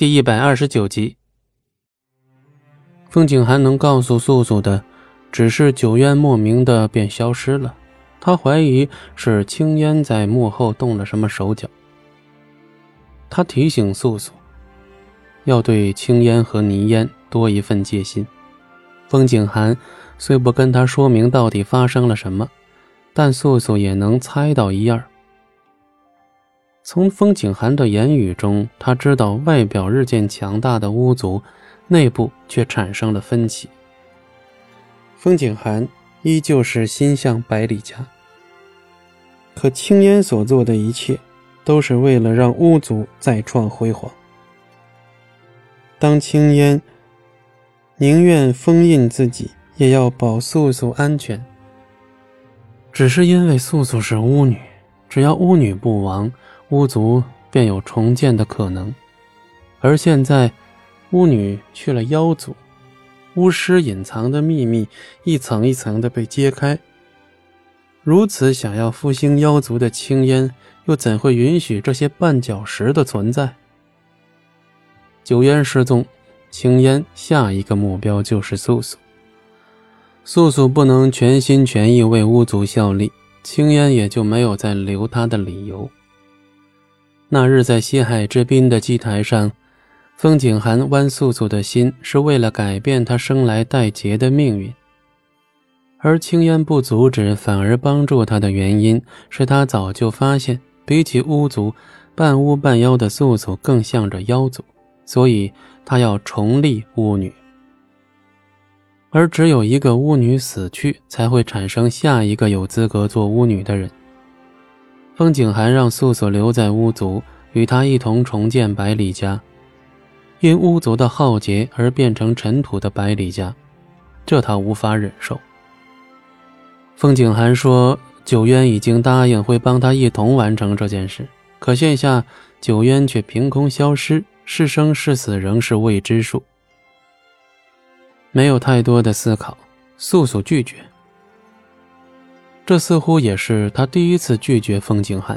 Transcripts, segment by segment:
第一百二十九集，风景寒能告诉素素的，只是九渊莫名的便消失了。他怀疑是青烟在幕后动了什么手脚。他提醒素素，要对青烟和泥烟多一份戒心。风景寒虽不跟他说明到底发生了什么，但素素也能猜到一二。从风景寒的言语中，他知道外表日渐强大的巫族，内部却产生了分歧。风景寒依旧是心向百里家，可青烟所做的一切，都是为了让巫族再创辉煌。当青烟宁愿封印自己，也要保素素安全，只是因为素素是巫女，只要巫女不亡。巫族便有重建的可能，而现在，巫女去了妖族，巫师隐藏的秘密一层一层的被揭开。如此想要复兴妖族的青烟，又怎会允许这些绊脚石的存在？九渊失踪，青烟下一个目标就是素素。素素不能全心全意为巫族效力，青烟也就没有再留他的理由。那日在西海之滨的祭台上，风景寒弯素素的心，是为了改变她生来带劫的命运。而青烟不阻止，反而帮助她的原因，是他早就发现，比起巫族，半巫半妖的素素更像着妖族，所以他要重立巫女。而只有一个巫女死去，才会产生下一个有资格做巫女的人。风景寒让素素留在巫族，与他一同重建百里家。因巫族的浩劫而变成尘土的百里家，这他无法忍受。风景寒说：“九渊已经答应会帮他一同完成这件事，可现下九渊却凭空消失，是生是死仍是未知数。”没有太多的思考，素素拒绝。这似乎也是他第一次拒绝风景寒。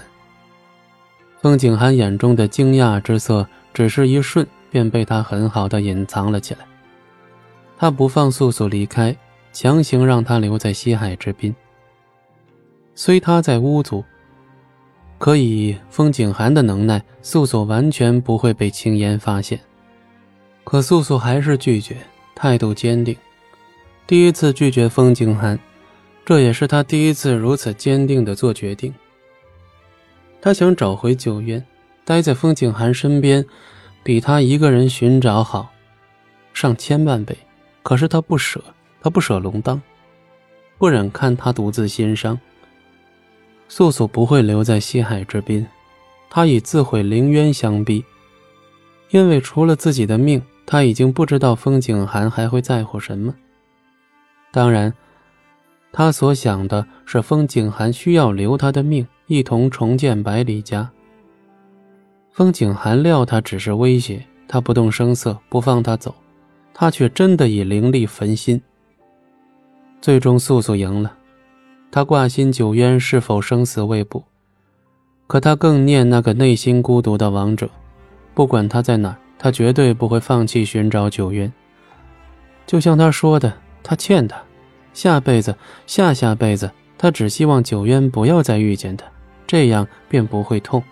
风景寒眼中的惊讶之色，只是一瞬便被他很好的隐藏了起来。他不放素素离开，强行让她留在西海之滨。虽他在巫族，可以风景寒的能耐，素素完全不会被青烟发现。可素素还是拒绝，态度坚定。第一次拒绝风景寒。这也是他第一次如此坚定的做决定。他想找回九渊，待在风景寒身边，比他一个人寻找好，上千万倍。可是他不舍，他不舍龙当，不忍看他独自心伤。素素不会留在西海之滨，他以自毁凌渊相逼，因为除了自己的命，他已经不知道风景寒还会在乎什么。当然。他所想的是，风景寒需要留他的命，一同重建百里家。风景寒料他只是威胁，他不动声色，不放他走，他却真的以灵力焚心。最终，素素赢了，他挂心九渊是否生死未卜，可他更念那个内心孤独的王者，不管他在哪，他绝对不会放弃寻找九渊。就像他说的，他欠他。下辈子、下下辈子，他只希望九渊不要再遇见他，这样便不会痛。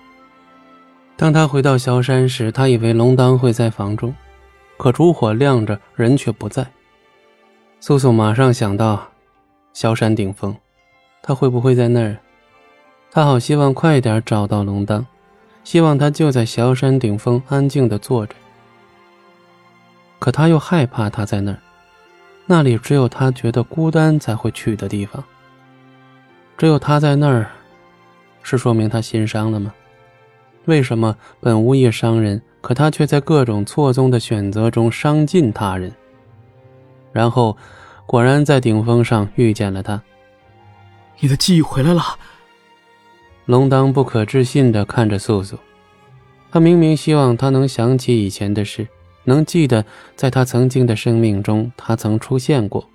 当他回到萧山时，他以为龙当会在房中，可烛火亮着，人却不在。素素马上想到萧山顶峰，他会不会在那儿？他好希望快点找到龙当，希望他就在萧山顶峰安静地坐着。可他又害怕他在那儿。那里只有他觉得孤单才会去的地方。只有他在那儿，是说明他心伤了吗？为什么本无意伤人，可他却在各种错综的选择中伤尽他人？然后，果然在顶峰上遇见了他。你的记忆回来了。龙当不可置信地看着素素，他明明希望他能想起以前的事。能记得，在他曾经的生命中，他曾出现过。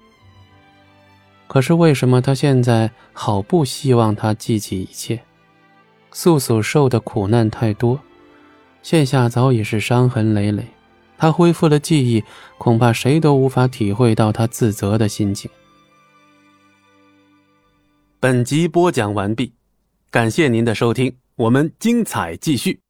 可是为什么他现在好不希望他记起一切？素素受的苦难太多，现下早已是伤痕累累。他恢复了记忆，恐怕谁都无法体会到他自责的心情。本集播讲完毕，感谢您的收听，我们精彩继续。